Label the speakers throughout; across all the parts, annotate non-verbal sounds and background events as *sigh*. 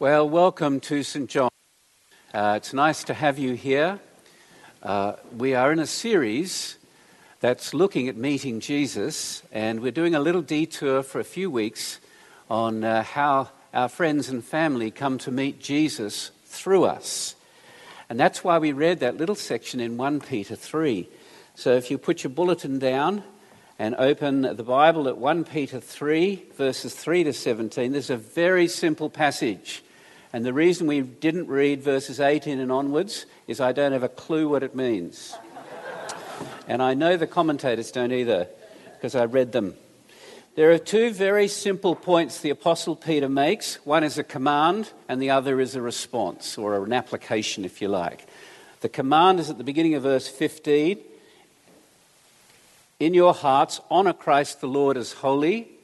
Speaker 1: Well, welcome to St. John. Uh, it's nice to have you here. Uh, we are in a series that's looking at meeting Jesus, and we're doing a little detour for a few weeks on uh, how our friends and family come to meet Jesus through us. And that's why we read that little section in 1 Peter 3. So if you put your bulletin down and open the Bible at 1 Peter 3, verses 3 to 17, there's a very simple passage and the reason we didn't read verses 18 and onwards is I don't have a clue what it means. and I know the commentators don't either because I read them. There are two very simple points the Apostle Peter makes. One is a command, and the other is a response, or an application, if you like. The command is at the beginning of verse 15 In your hearts, honour Christ the Lord as holy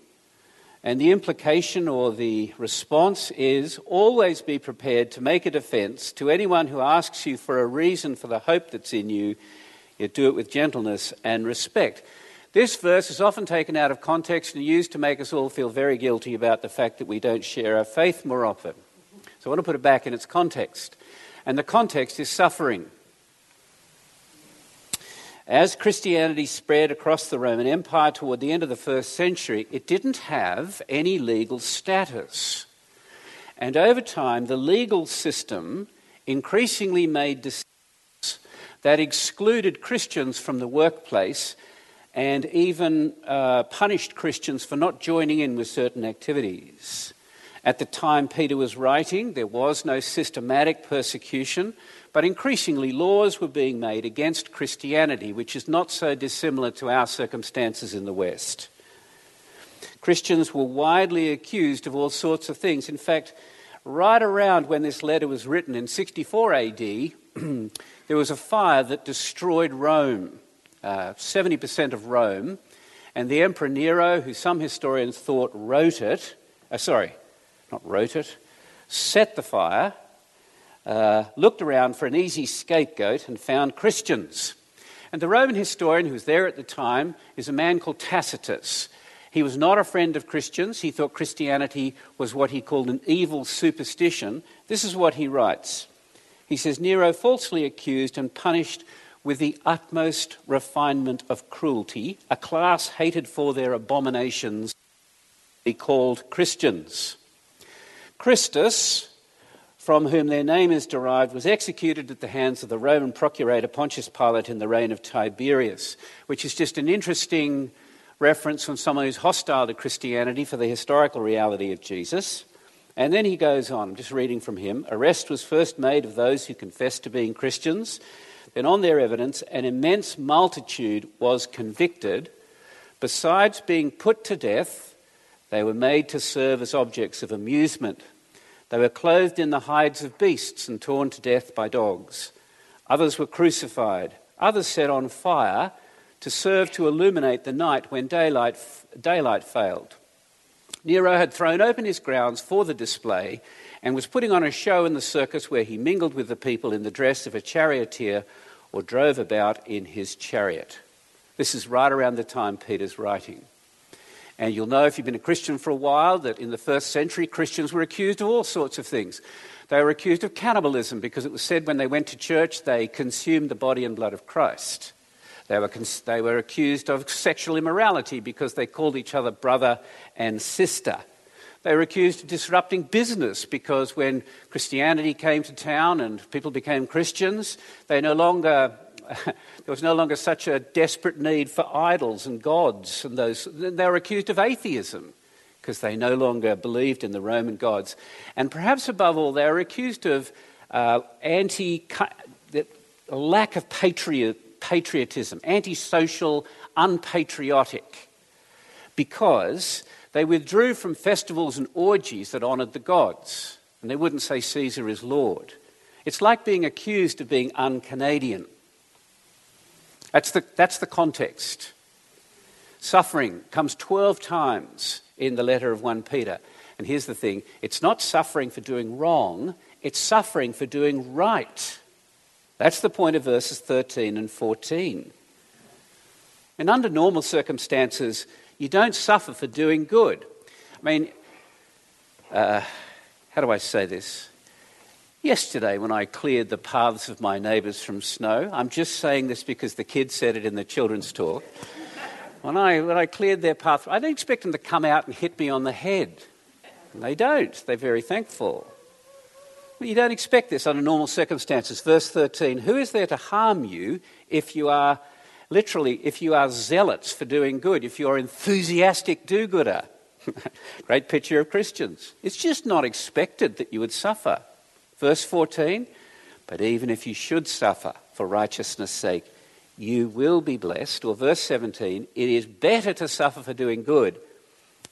Speaker 1: and the implication or the response is always be prepared to make a defense to anyone who asks you for a reason for the hope that's in you. You do it with gentleness and respect. This verse is often taken out of context and used to make us all feel very guilty about the fact that we don't share our faith more often. So I want to put it back in its context. And the context is suffering. As Christianity spread across the Roman Empire toward the end of the first century, it didn't have any legal status. And over time, the legal system increasingly made decisions that excluded Christians from the workplace and even uh, punished Christians for not joining in with certain activities. At the time Peter was writing, there was no systematic persecution, but increasingly, laws were being made against Christianity, which is not so dissimilar to our circumstances in the West. Christians were widely accused of all sorts of things. In fact, right around when this letter was written in 64 AD, *clears throat* there was a fire that destroyed Rome, uh, 70% of Rome. And the Emperor Nero, who some historians thought wrote it, uh, sorry, not wrote it, set the fire uh, looked around for an easy scapegoat and found Christians. And the Roman historian who was there at the time is a man called Tacitus. He was not a friend of Christians. He thought Christianity was what he called an evil superstition. This is what he writes. He says Nero falsely accused and punished with the utmost refinement of cruelty a class hated for their abominations, he called Christians. Christus, from whom their name is derived, was executed at the hands of the Roman procurator Pontius Pilate in the reign of Tiberius, which is just an interesting reference from someone who's hostile to Christianity for the historical reality of Jesus. And then he goes on, I'm just reading from him. Arrest was first made of those who confessed to being Christians. Then, on their evidence, an immense multitude was convicted. Besides being put to death, they were made to serve as objects of amusement they were clothed in the hides of beasts and torn to death by dogs. Others were crucified. Others set on fire to serve to illuminate the night when daylight, daylight failed. Nero had thrown open his grounds for the display and was putting on a show in the circus where he mingled with the people in the dress of a charioteer or drove about in his chariot. This is right around the time Peter's writing. And you'll know if you've been a Christian for a while that in the first century, Christians were accused of all sorts of things. They were accused of cannibalism because it was said when they went to church they consumed the body and blood of Christ. They were, they were accused of sexual immorality because they called each other brother and sister. They were accused of disrupting business because when Christianity came to town and people became Christians, they no longer *laughs* there was no longer such a desperate need for idols and gods and those. They were accused of atheism because they no longer believed in the Roman gods. And perhaps above all, they were accused of uh, anti, lack of patriot, patriotism, anti-social, unpatriotic, because they withdrew from festivals and orgies that honoured the gods, and they wouldn't say Caesar is Lord. It's like being accused of being un Canadian. That's the, that's the context. Suffering comes 12 times in the letter of 1 Peter. And here's the thing it's not suffering for doing wrong, it's suffering for doing right. That's the point of verses 13 and 14. And under normal circumstances, you don't suffer for doing good. I mean, uh, how do I say this? Yesterday, when I cleared the paths of my neighbours from snow, I'm just saying this because the kids said it in the children's talk. When I, when I cleared their path, I didn't expect them to come out and hit me on the head. And they don't. They're very thankful. You don't expect this under normal circumstances. Verse 13 Who is there to harm you if you are, literally, if you are zealots for doing good, if you're enthusiastic do gooder? *laughs* Great picture of Christians. It's just not expected that you would suffer. Verse 14 But even if you should suffer for righteousness' sake, you will be blessed. Or verse 17 It is better to suffer for doing good,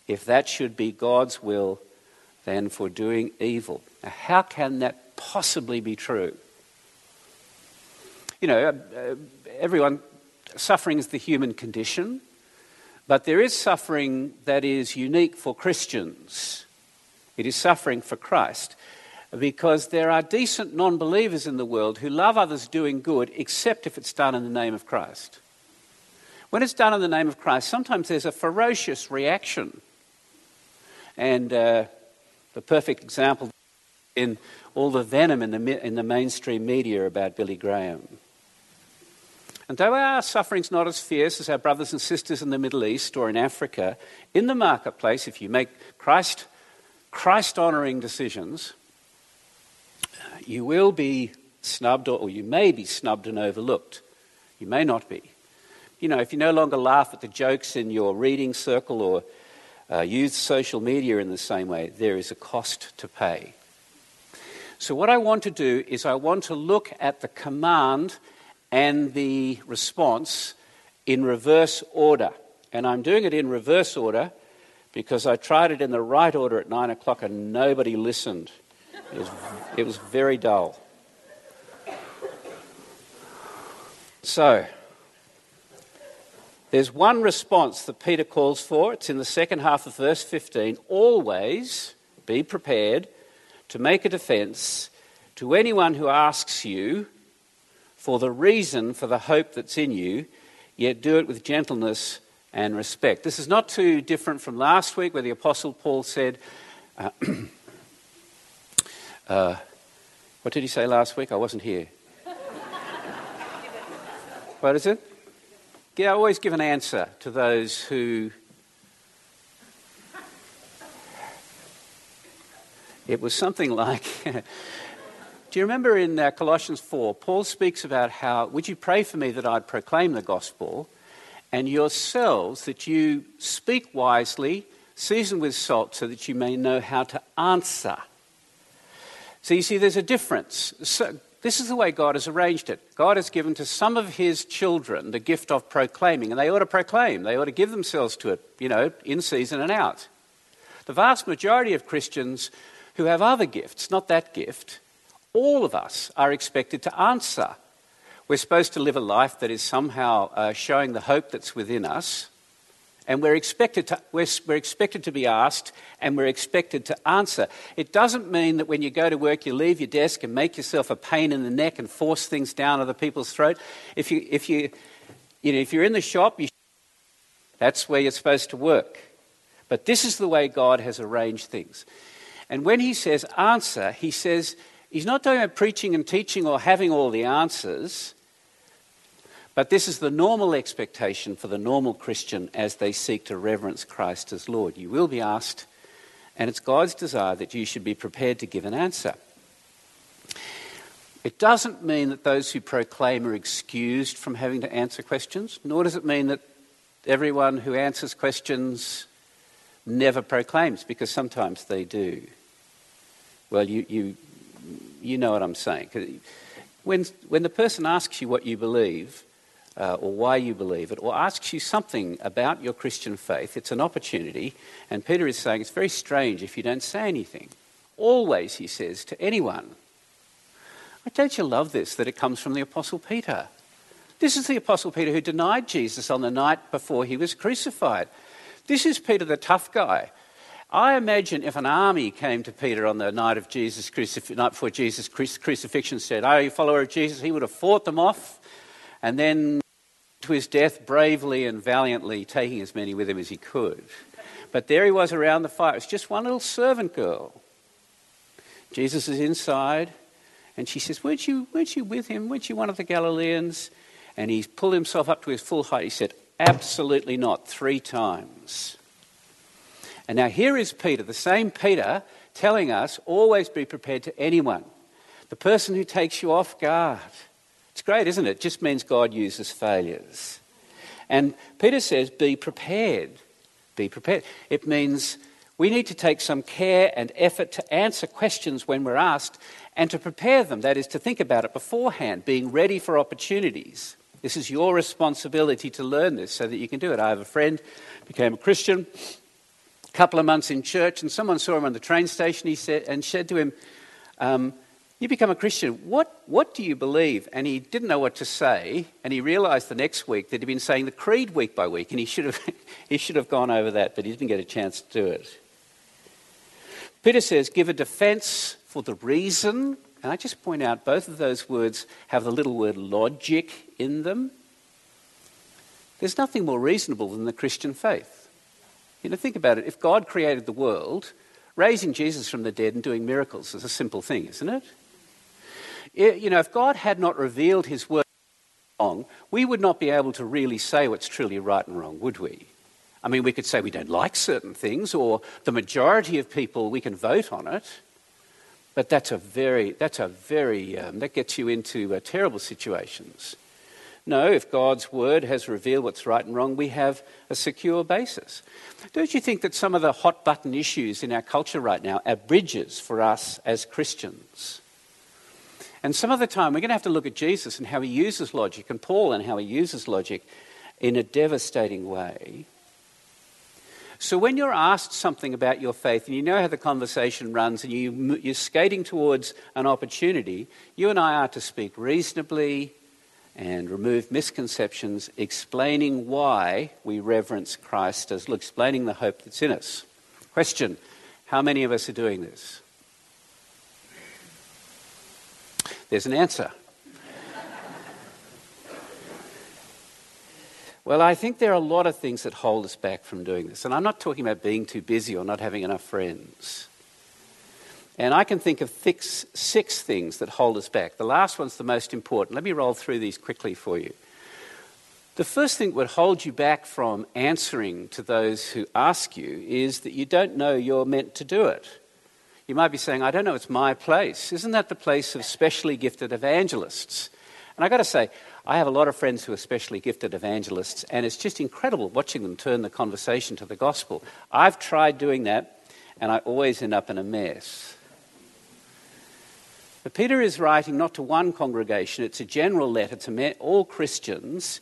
Speaker 1: if that should be God's will, than for doing evil. Now, how can that possibly be true? You know, uh, everyone, suffering is the human condition. But there is suffering that is unique for Christians. It is suffering for Christ. Because there are decent non believers in the world who love others doing good, except if it's done in the name of Christ. When it's done in the name of Christ, sometimes there's a ferocious reaction. And uh, the perfect example in all the venom in the, in the mainstream media about Billy Graham. And though our suffering's not as fierce as our brothers and sisters in the Middle East or in Africa, in the marketplace, if you make Christ, Christ honoring decisions, you will be snubbed or, you may be snubbed and overlooked. You may not be. You know, if you no longer laugh at the jokes in your reading circle or uh, use social media in the same way, there is a cost to pay. So, what I want to do is, I want to look at the command and the response in reverse order. And I'm doing it in reverse order because I tried it in the right order at nine o'clock and nobody listened. It was, it was very dull. So, there's one response that Peter calls for. It's in the second half of verse 15. Always be prepared to make a defense to anyone who asks you for the reason for the hope that's in you, yet do it with gentleness and respect. This is not too different from last week where the Apostle Paul said, uh, *clears throat* uh, What did he say last week? I wasn't here. what is it? Yeah, I always give an answer to those who. It was something like *laughs* Do you remember in uh, Colossians 4, Paul speaks about how, would you pray for me that I'd proclaim the gospel, and yourselves that you speak wisely, season with salt, so that you may know how to answer. So you see, there's a difference. So, this is the way God has arranged it. God has given to some of his children the gift of proclaiming, and they ought to proclaim. They ought to give themselves to it, you know, in season and out. The vast majority of Christians who have other gifts, not that gift, all of us are expected to answer. We're supposed to live a life that is somehow uh, showing the hope that's within us. And we're expected, to, we're, we're expected to be asked and we're expected to answer. It doesn't mean that when you go to work, you leave your desk and make yourself a pain in the neck and force things down other people's throat. If, you, if, you, you know, if you're in the shop, you, that's where you're supposed to work. But this is the way God has arranged things. And when he says answer, he says He's not talking about preaching and teaching or having all the answers, but this is the normal expectation for the normal Christian as they seek to reverence Christ as Lord. You will be asked, and it's God's desire that you should be prepared to give an answer. It doesn't mean that those who proclaim are excused from having to answer questions, nor does it mean that everyone who answers questions never proclaims, because sometimes they do. Well, you, you, you know what I'm saying. When, when the person asks you what you believe, uh, or why you believe it, or asks you something about your Christian faith, it's an opportunity. And Peter is saying it's very strange if you don't say anything. Always, he says to anyone. Don't you love this that it comes from the Apostle Peter? This is the Apostle Peter who denied Jesus on the night before he was crucified. This is Peter, the tough guy, I imagine if an army came to Peter on the night of Jesus crucif- night before Jesus crucifixion said, "Are you a follower of Jesus?" He would have fought them off, and then to his death bravely and valiantly, taking as many with him as he could. But there he was around the fire. It was just one little servant girl. Jesus is inside, and she says, weren't you, weren't you with him? Weren't you one of the Galileans? And he pulled himself up to his full height. He said, Absolutely not, three times. And now here is Peter, the same Peter, telling us always be prepared to anyone. The person who takes you off guard. It's great, isn't it? It just means God uses failures. And Peter says, be prepared. Be prepared. It means we need to take some care and effort to answer questions when we're asked and to prepare them. That is, to think about it beforehand, being ready for opportunities. This is your responsibility to learn this so that you can do it. I have a friend, became a Christian, a couple of months in church, and someone saw him on the train station he said, and said to him, um, You become a Christian. What, what do you believe? And he didn't know what to say, and he realized the next week that he'd been saying the creed week by week, and he should have, *laughs* he should have gone over that, but he didn't get a chance to do it. Peter says, Give a defense for the reason and I just point out both of those words have the little word logic in them. There's nothing more reasonable than the Christian faith. You know, think about it. If God created the world, raising Jesus from the dead and doing miracles is a simple thing, isn't it? You know, if God had not revealed his word wrong, we would not be able to really say what's truly right and wrong, would we? I mean, we could say we don't like certain things, or the majority of people, we can vote on it. But that's a very, that's a very, um, that gets you into uh, terrible situations. No, if God's word has revealed what's right and wrong, we have a secure basis. Don't you think that some of the hot button issues in our culture right now are bridges for us as Christians? And some of the time, we're going to have to look at Jesus and how he uses logic, and Paul and how he uses logic in a devastating way so when you're asked something about your faith and you know how the conversation runs and you, you're skating towards an opportunity, you and I are to speak reasonably and remove misconceptions, explaining why we reverence Christ as explaining the hope that's in us. Question How many of us are doing this? There's an answer. Well, I think there are a lot of things that hold us back from doing this. And I'm not talking about being too busy or not having enough friends. And I can think of six, six things that hold us back. The last one's the most important. Let me roll through these quickly for you. The first thing that would hold you back from answering to those who ask you is that you don't know you're meant to do it. You might be saying, I don't know, it's my place. Isn't that the place of specially gifted evangelists? And I've got to say, I have a lot of friends who are specially gifted evangelists, and it's just incredible watching them turn the conversation to the gospel. I've tried doing that, and I always end up in a mess. But Peter is writing not to one congregation, it's a general letter to all Christians.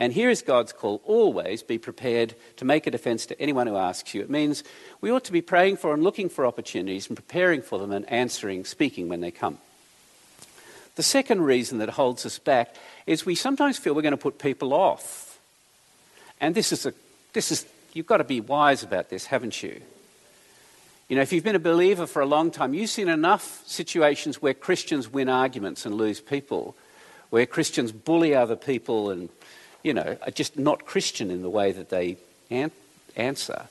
Speaker 1: And here is God's call always be prepared to make a defense to anyone who asks you. It means we ought to be praying for and looking for opportunities and preparing for them and answering, speaking when they come. The second reason that holds us back is we sometimes feel we're going to put people off. And this is a, this is, you've got to be wise about this, haven't you? You know, if you've been a believer for a long time, you've seen enough situations where Christians win arguments and lose people, where Christians bully other people and, you know, are just not Christian in the way that they an- answer.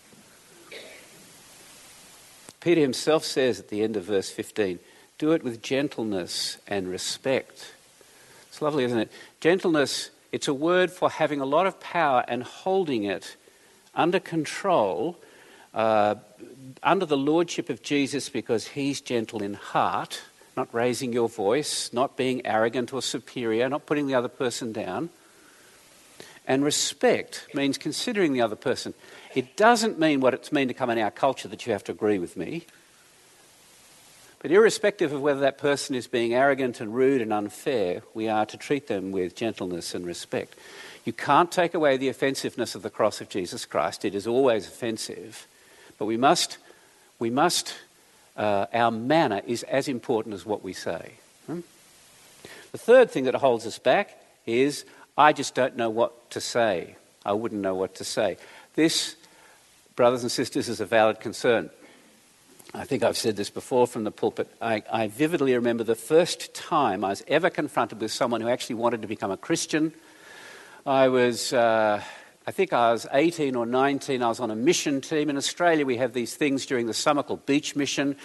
Speaker 1: Peter himself says at the end of verse 15, do it with gentleness and respect. It's lovely, isn't it? Gentleness, it's a word for having a lot of power and holding it under control, uh, under the lordship of Jesus because he's gentle in heart, not raising your voice, not being arrogant or superior, not putting the other person down. And respect means considering the other person. It doesn't mean what it's mean to come in our culture that you have to agree with me. But irrespective of whether that person is being arrogant and rude and unfair, we are to treat them with gentleness and respect. You can't take away the offensiveness of the cross of Jesus Christ. It is always offensive. But we must, we must uh, our manner is as important as what we say. Hmm? The third thing that holds us back is I just don't know what to say. I wouldn't know what to say. This, brothers and sisters, is a valid concern. I think I've said this before from the pulpit. I, I, vividly remember the first time I was ever confronted with someone who actually wanted to become a Christian. I was uh, I think I was 18 or 19. I was on a mission team. In Australia, we have these things during the summer called Beach Mission,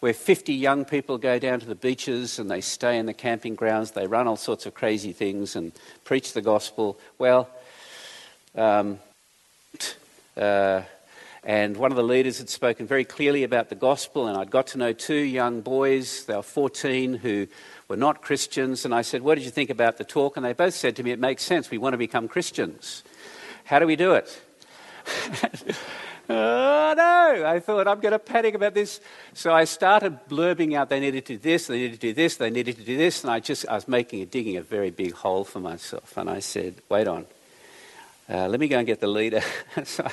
Speaker 1: where 50 young people go down to the beaches and they stay in the camping grounds. They run all sorts of crazy things and preach the gospel. Well, um, *tsk* uh, and one of the leaders had spoken very clearly about the gospel, and I'd got to know two young boys. They were 14 who were not Christians. And I said, What did you think about the talk? And they both said to me, It makes sense. We want to become Christians. How do we do it? *laughs* oh no! I thought I'm going to panic about this. So I started blurbing out they needed to do this, they needed to do this, they needed to do this, and I just I was making a digging a very big hole for myself. And I said, "Wait on, uh, let me go and get the leader." *laughs* so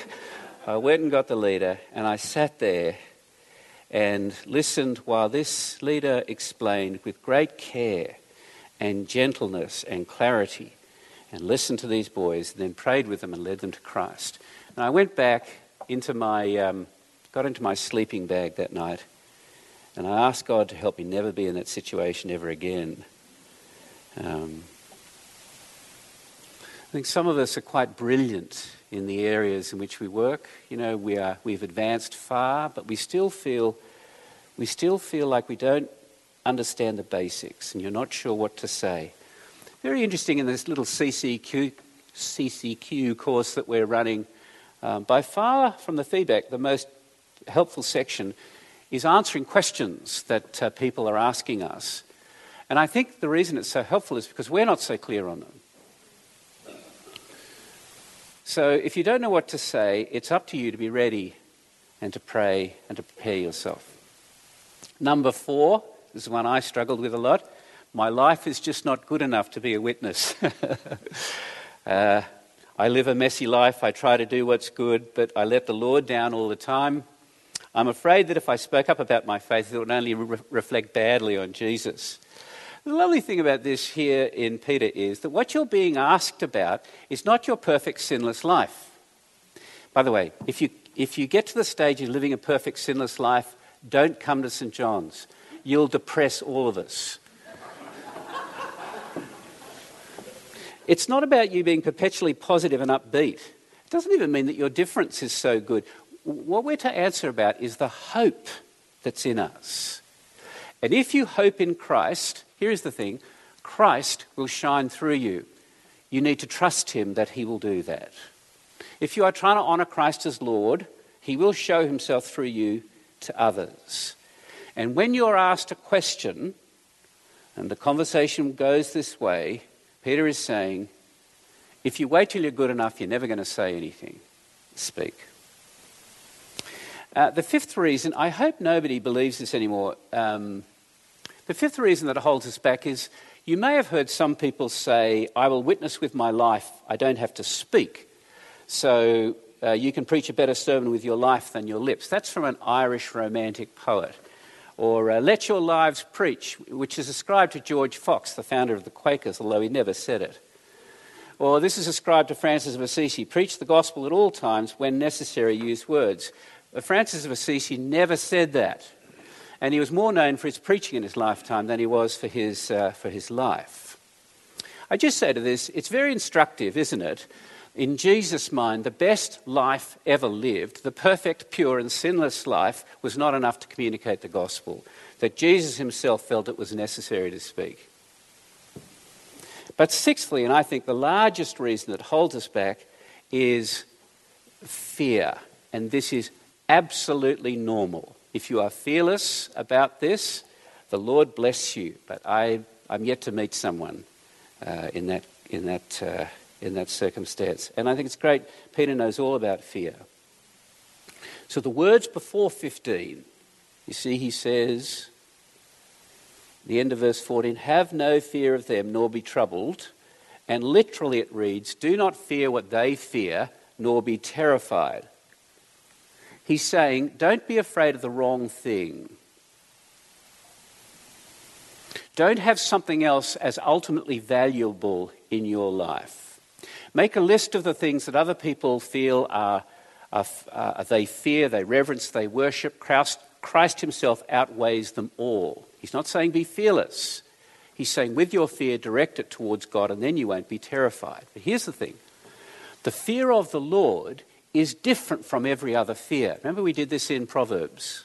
Speaker 1: I went and got the leader, and I sat there and listened while this leader explained with great care and gentleness and clarity and listened to these boys, and then prayed with them and led them to Christ. And I went back into my, um, got into my sleeping bag that night, and I asked God to help me never be in that situation ever again. Um, I think some of us are quite brilliant in the areas in which we work. You know, we are, we've advanced far, but we still feel, we still feel like we don't understand the basics, and you're not sure what to say. Very interesting in this little CCQ, CCQ course that we're running. Um, by far from the feedback, the most helpful section is answering questions that uh, people are asking us. And I think the reason it's so helpful is because we're not so clear on them. So if you don't know what to say, it's up to you to be ready and to pray and to prepare yourself. Number four, this is one I struggled with a lot. My life is just not good enough to be a witness. *laughs* uh, I live a messy life. I try to do what's good, but I let the Lord down all the time. I'm afraid that if I spoke up about my faith, it would only re- reflect badly on Jesus. The lovely thing about this here in Peter is that what you're being asked about is not your perfect sinless life. By the way, if you, if you get to the stage of living a perfect sinless life, don't come to St. John's. You'll depress all of us. It's not about you being perpetually positive and upbeat. It doesn't even mean that your difference is so good. What we're to answer about is the hope that's in us. And if you hope in Christ, here's the thing Christ will shine through you. You need to trust Him that He will do that. If you are trying to honour Christ as Lord, He will show Himself through you to others. And when you're asked a question, and the conversation goes this way, Peter is saying, if you wait till you're good enough, you're never going to say anything. Speak. Uh, the fifth reason, I hope nobody believes this anymore. Um, the fifth reason that holds us back is you may have heard some people say, I will witness with my life, I don't have to speak. So uh, you can preach a better sermon with your life than your lips. That's from an Irish romantic poet. Or uh, Let Your Lives Preach, which is ascribed to George Fox, the founder of the Quakers, although he never said it. Or this is ascribed to Francis of Assisi Preach the gospel at all times, when necessary, use words. But Francis of Assisi never said that. And he was more known for his preaching in his lifetime than he was for his, uh, for his life. I just say to this, it's very instructive, isn't it, in Jesus' mind, the best life ever lived, the perfect, pure, and sinless life, was not enough to communicate the gospel. That Jesus himself felt it was necessary to speak. But sixthly, and I think the largest reason that holds us back, is fear. And this is absolutely normal. If you are fearless about this, the Lord bless you. But I, I'm yet to meet someone uh, in that, in that uh, in that circumstance. And I think it's great. Peter knows all about fear. So the words before 15, you see, he says, the end of verse 14, have no fear of them, nor be troubled. And literally it reads, do not fear what they fear, nor be terrified. He's saying, don't be afraid of the wrong thing. Don't have something else as ultimately valuable in your life. Make a list of the things that other people feel are, are they fear, they reverence, they worship. Christ, Christ himself outweighs them all. He's not saying be fearless. He's saying with your fear, direct it towards God, and then you won't be terrified. But here's the thing The fear of the Lord is different from every other fear. Remember, we did this in Proverbs.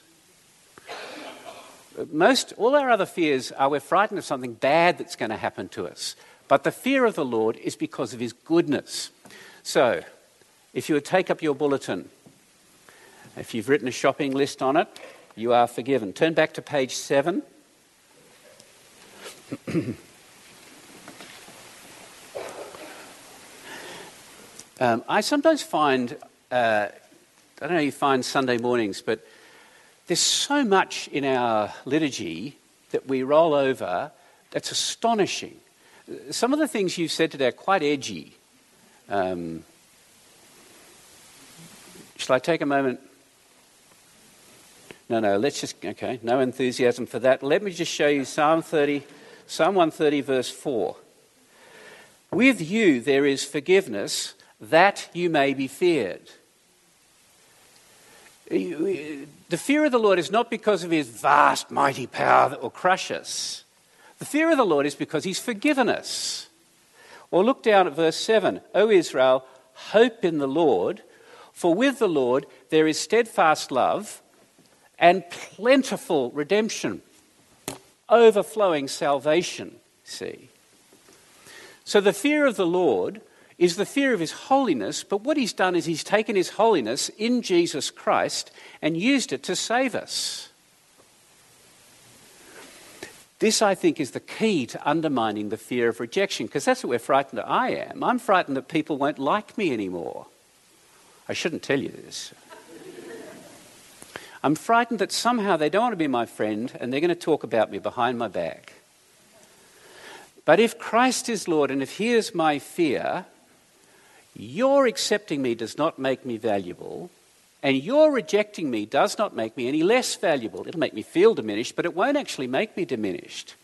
Speaker 1: Most, all our other fears are we're frightened of something bad that's going to happen to us. But the fear of the Lord is because of his goodness. So, if you would take up your bulletin, if you've written a shopping list on it, you are forgiven. Turn back to page 7. *coughs* um, I sometimes find, uh, I don't know you find Sunday mornings, but there's so much in our liturgy that we roll over that's astonishing. Some of the things you've said today are quite edgy. Um, shall I take a moment no, no, let's just, okay, no enthusiasm for that. Let me just show you Psalm 30, Psalm 130, verse 4. With you there is forgiveness that you may be feared. The fear of the Lord is not because of his vast, mighty power that will crush us. The fear of the Lord is because he's forgiven us. Or look down at verse 7. O Israel, hope in the Lord, for with the Lord there is steadfast love and plentiful redemption, overflowing salvation, see. So the fear of the Lord is the fear of his holiness, but what he's done is he's taken his holiness in Jesus Christ and used it to save us. This, I think, is the key to undermining the fear of rejection, because that's what we're frightened that I am. I'm frightened that people won't like me anymore. I shouldn't tell you this. I'm frightened that somehow they don't want to be my friend and they're going to talk about me behind my back. But if Christ is Lord and if He is my fear, your accepting me does not make me valuable, and your rejecting me does not make me any less valuable. It'll make me feel diminished, but it won't actually make me diminished.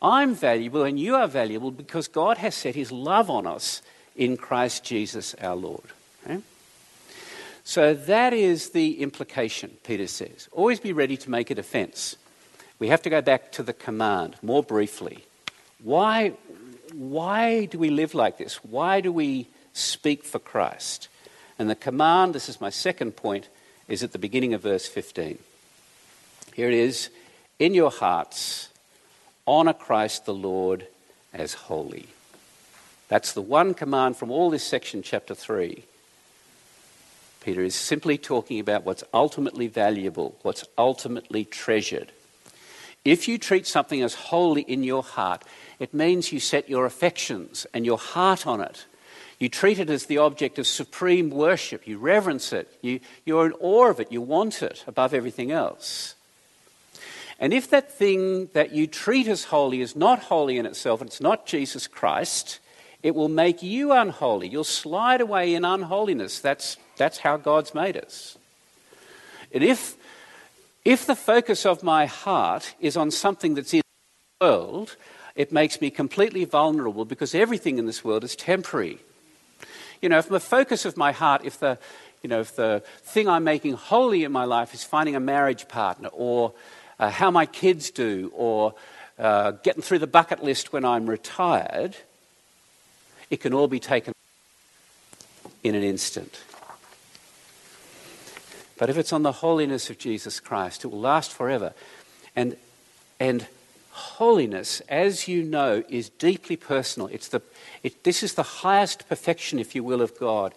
Speaker 1: I'm valuable and you are valuable because God has set His love on us in Christ Jesus our Lord. Okay? So that is the implication, Peter says. Always be ready to make a defense. We have to go back to the command more briefly. Why, why do we live like this? Why do we speak for Christ? And the command, this is my second point, is at the beginning of verse 15. Here it is In your hearts, honour Christ the Lord as holy. That's the one command from all this section, chapter 3. Peter is simply talking about what's ultimately valuable, what's ultimately treasured. If you treat something as holy in your heart, it means you set your affections and your heart on it. You treat it as the object of supreme worship. You reverence it. You, you're in awe of it. You want it above everything else. And if that thing that you treat as holy is not holy in itself, and it's not Jesus Christ, it will make you unholy. You'll slide away in unholiness. That's that's how God's made us. And if, if the focus of my heart is on something that's in the world, it makes me completely vulnerable because everything in this world is temporary. You know, if the focus of my heart, if the, you know, if the thing I'm making holy in my life is finding a marriage partner or uh, how my kids do or uh, getting through the bucket list when I'm retired, it can all be taken in an instant. But if it's on the holiness of Jesus Christ, it will last forever. And, and holiness, as you know, is deeply personal. It's the, it, this is the highest perfection, if you will, of God.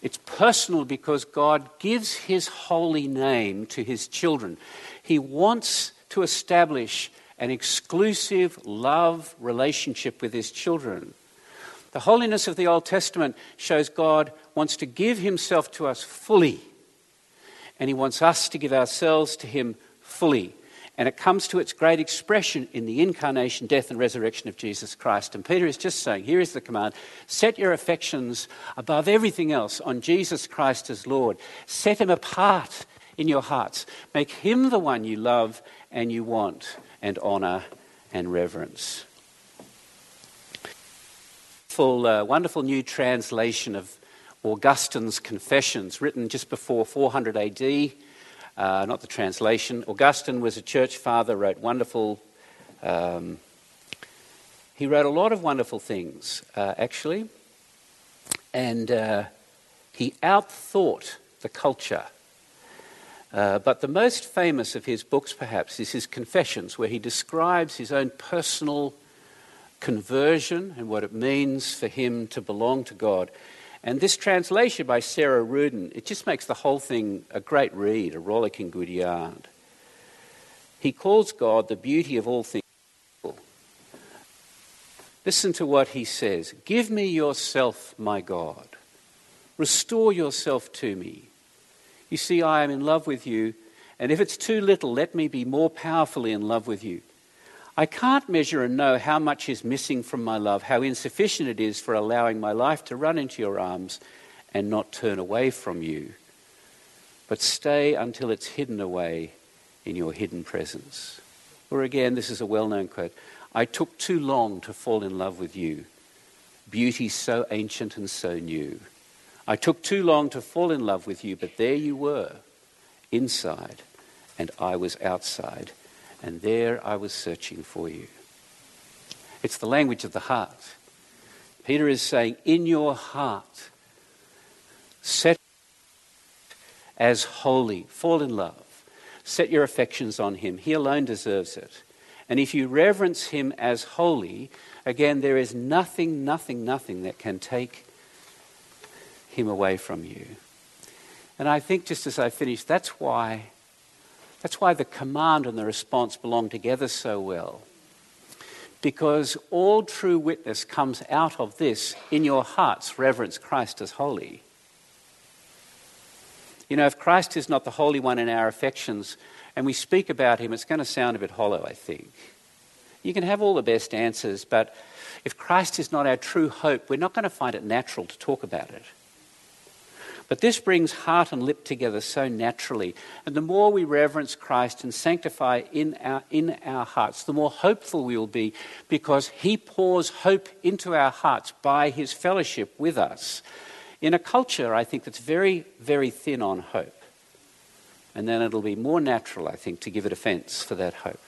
Speaker 1: It's personal because God gives his holy name to his children. He wants to establish an exclusive love relationship with his children. The holiness of the Old Testament shows God wants to give himself to us fully and He wants us to give ourselves to Him fully. And it comes to its great expression in the incarnation, death, and resurrection of Jesus Christ. And Peter is just saying here is the command set your affections above everything else on Jesus Christ as Lord. Set Him apart in your hearts. Make Him the one you love and you want and honour and reverence. Full, uh, wonderful new translation of Augustine's Confessions, written just before 400 AD, uh, not the translation. Augustine was a church father, wrote wonderful. Um, he wrote a lot of wonderful things, uh, actually. And uh, he outthought the culture. Uh, but the most famous of his books, perhaps, is his Confessions, where he describes his own personal conversion and what it means for him to belong to God. And this translation by Sarah Ruden, it just makes the whole thing a great read, a rollicking good yarn. He calls God the beauty of all things. Listen to what he says Give me yourself, my God. Restore yourself to me. You see, I am in love with you, and if it's too little, let me be more powerfully in love with you. I can't measure and know how much is missing from my love, how insufficient it is for allowing my life to run into your arms and not turn away from you, but stay until it's hidden away in your hidden presence. Or again, this is a well known quote I took too long to fall in love with you, beauty so ancient and so new. I took too long to fall in love with you, but there you were, inside, and I was outside, and there I was searching for you. It's the language of the heart. Peter is saying, in your heart, set as holy, fall in love, set your affections on him. He alone deserves it. And if you reverence him as holy, again, there is nothing, nothing, nothing that can take him away from you. And I think just as I finish, that's why, that's why the command and the response belong together so well. Because all true witness comes out of this in your hearts, reverence Christ as holy. You know, if Christ is not the Holy One in our affections and we speak about him, it's going to sound a bit hollow, I think. You can have all the best answers, but if Christ is not our true hope, we're not going to find it natural to talk about it. But this brings heart and lip together so naturally. And the more we reverence Christ and sanctify in our, in our hearts, the more hopeful we will be because He pours hope into our hearts by His fellowship with us. In a culture, I think, that's very, very thin on hope. And then it'll be more natural, I think, to give it offense for that hope.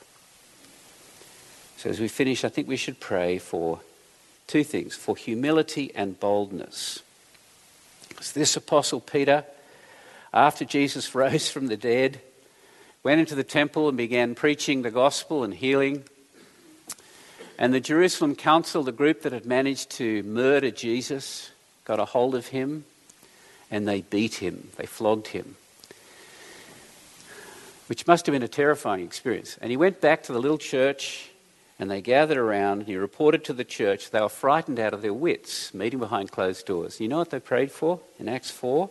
Speaker 1: So as we finish, I think we should pray for two things for humility and boldness. Because this apostle Peter, after Jesus *laughs* rose from the dead, went into the temple and began preaching the gospel and healing. And the Jerusalem council, the group that had managed to murder Jesus, got a hold of him and they beat him, they flogged him, which must have been a terrifying experience. And he went back to the little church and they gathered around and he reported to the church. They were frightened out of their wits, meeting behind closed doors. You know what they prayed for in Acts 4?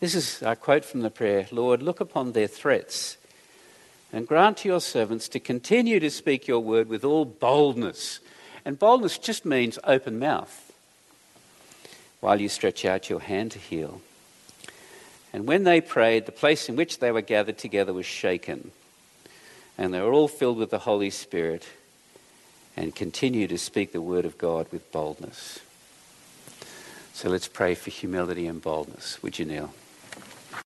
Speaker 1: This is a quote from the prayer Lord, look upon their threats and grant to your servants to continue to speak your word with all boldness. And boldness just means open mouth while you stretch out your hand to heal. And when they prayed, the place in which they were gathered together was shaken, and they were all filled with the Holy Spirit and continue to speak the word of God with boldness. So let's pray for humility and boldness. Would you kneel?